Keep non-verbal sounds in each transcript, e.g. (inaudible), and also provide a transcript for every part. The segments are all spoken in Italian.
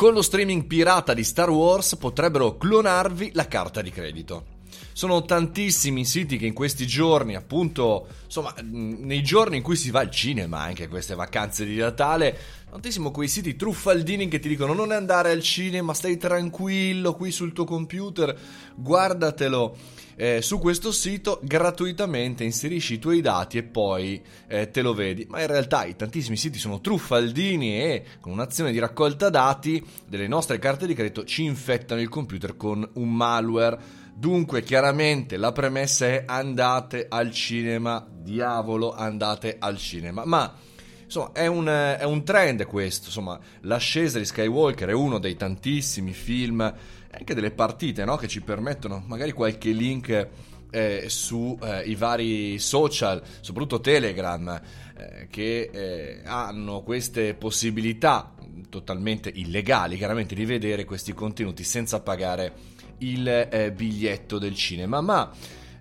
Con lo streaming pirata di Star Wars potrebbero clonarvi la carta di credito. Sono tantissimi siti che in questi giorni, appunto, insomma, nei giorni in cui si va al cinema, anche queste vacanze di Natale, tantissimo quei siti truffaldini che ti dicono non andare al cinema, stai tranquillo qui sul tuo computer, guardatelo eh, su questo sito gratuitamente, inserisci i tuoi dati e poi eh, te lo vedi. Ma in realtà i tantissimi siti sono truffaldini e con un'azione di raccolta dati delle nostre carte di credito ci infettano il computer con un malware Dunque, chiaramente la premessa è andate al cinema, diavolo, andate al cinema. Ma insomma, è un, è un trend questo. Insomma, l'ascesa di Skywalker è uno dei tantissimi film, anche delle partite, no? Che ci permettono magari qualche link eh, sui eh, vari social, soprattutto Telegram, eh, che eh, hanno queste possibilità totalmente illegali, chiaramente, di vedere questi contenuti senza pagare il eh, biglietto del cinema, ma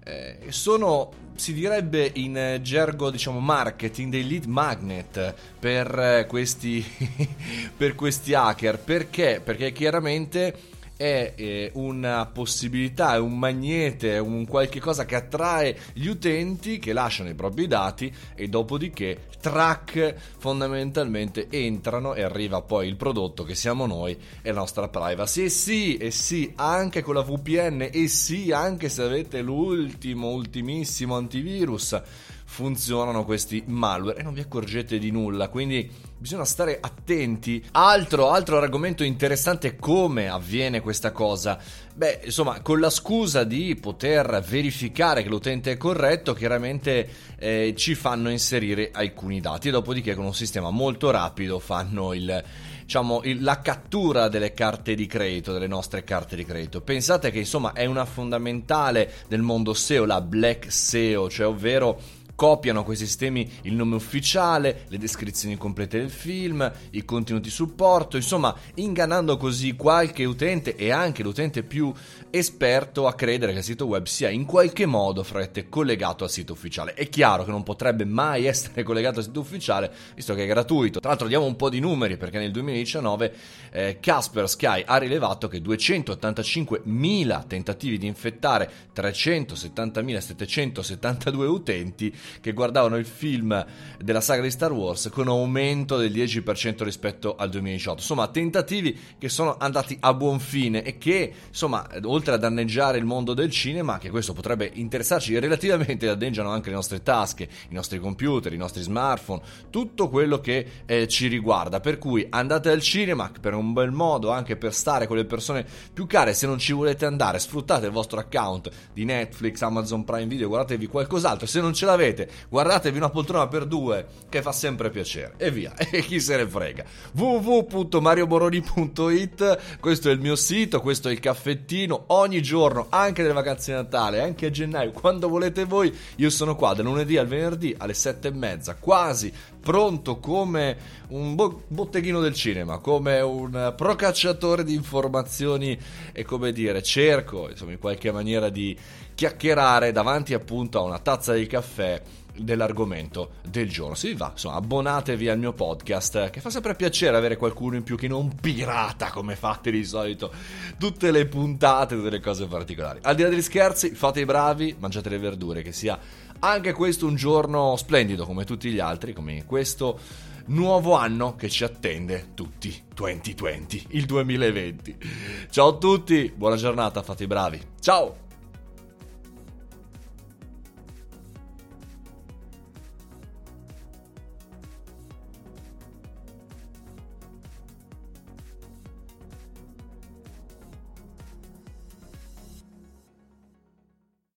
eh, sono si direbbe in gergo diciamo marketing dei lead magnet per eh, questi (laughs) per questi hacker. Perché? Perché chiaramente è eh, una possibilità, è un magnete, è un qualche cosa che attrae gli utenti che lasciano i propri dati e dopodiché track fondamentalmente entrano e arriva poi il prodotto che siamo noi e la nostra privacy. E sì, e sì, anche con la VPN, e sì, anche se avete l'ultimo, ultimissimo antivirus funzionano questi malware e non vi accorgete di nulla, quindi bisogna stare attenti. Altro, altro argomento interessante come avviene questa cosa. Beh, insomma, con la scusa di poter verificare che l'utente è corretto, chiaramente eh, ci fanno inserire alcuni dati e dopodiché con un sistema molto rapido fanno il diciamo, la cattura delle carte di credito, delle nostre carte di credito. Pensate che insomma è una fondamentale del mondo SEO, la Black SEO, cioè ovvero copiano quei sistemi il nome ufficiale, le descrizioni complete del film, i contenuti supporto, insomma, ingannando così qualche utente e anche l'utente più esperto a credere che il sito web sia in qualche modo frette collegato al sito ufficiale. È chiaro che non potrebbe mai essere (laughs) collegato al sito ufficiale, visto che è gratuito. Tra l'altro diamo un po' di numeri perché nel 2019 eh, Kaspersky ha rilevato che 285.000 tentativi di infettare 370.772 utenti che guardavano il film della saga di Star Wars con aumento del 10% rispetto al 2018. Insomma, tentativi che sono andati a buon fine e che, insomma, oltre a danneggiare il mondo del cinema, che questo potrebbe interessarci relativamente, danneggiano anche le nostre tasche, i nostri computer, i nostri smartphone, tutto quello che eh, ci riguarda. Per cui andate al cinema per un bel modo, anche per stare con le persone più care. Se non ci volete andare, sfruttate il vostro account di Netflix, Amazon Prime Video, guardatevi qualcos'altro. Se non ce l'avete, volete, guardatevi una poltrona per due che fa sempre piacere. E via, (laughs) e chi se ne frega. www.marioboroni.it, questo è il mio sito, questo è il caffettino. Ogni giorno, anche nelle vacanze di Natale, anche a gennaio, quando volete voi, io sono qua dal lunedì al venerdì alle sette e mezza, quasi pronto come un bo- botteghino del cinema, come un procacciatore di informazioni e come dire, cerco insomma in qualche maniera di chiacchierare davanti appunto a una tazza di caffè dell'argomento del giorno. Se vi va, insomma, abbonatevi al mio podcast, che fa sempre piacere avere qualcuno in più che non pirata come fate di solito tutte le puntate, tutte le cose particolari. Al di là degli scherzi, fate i bravi, mangiate le verdure, che sia anche questo un giorno splendido come tutti gli altri, come questo nuovo anno che ci attende tutti 2020, il 2020. Ciao a tutti, buona giornata, fate i bravi. Ciao!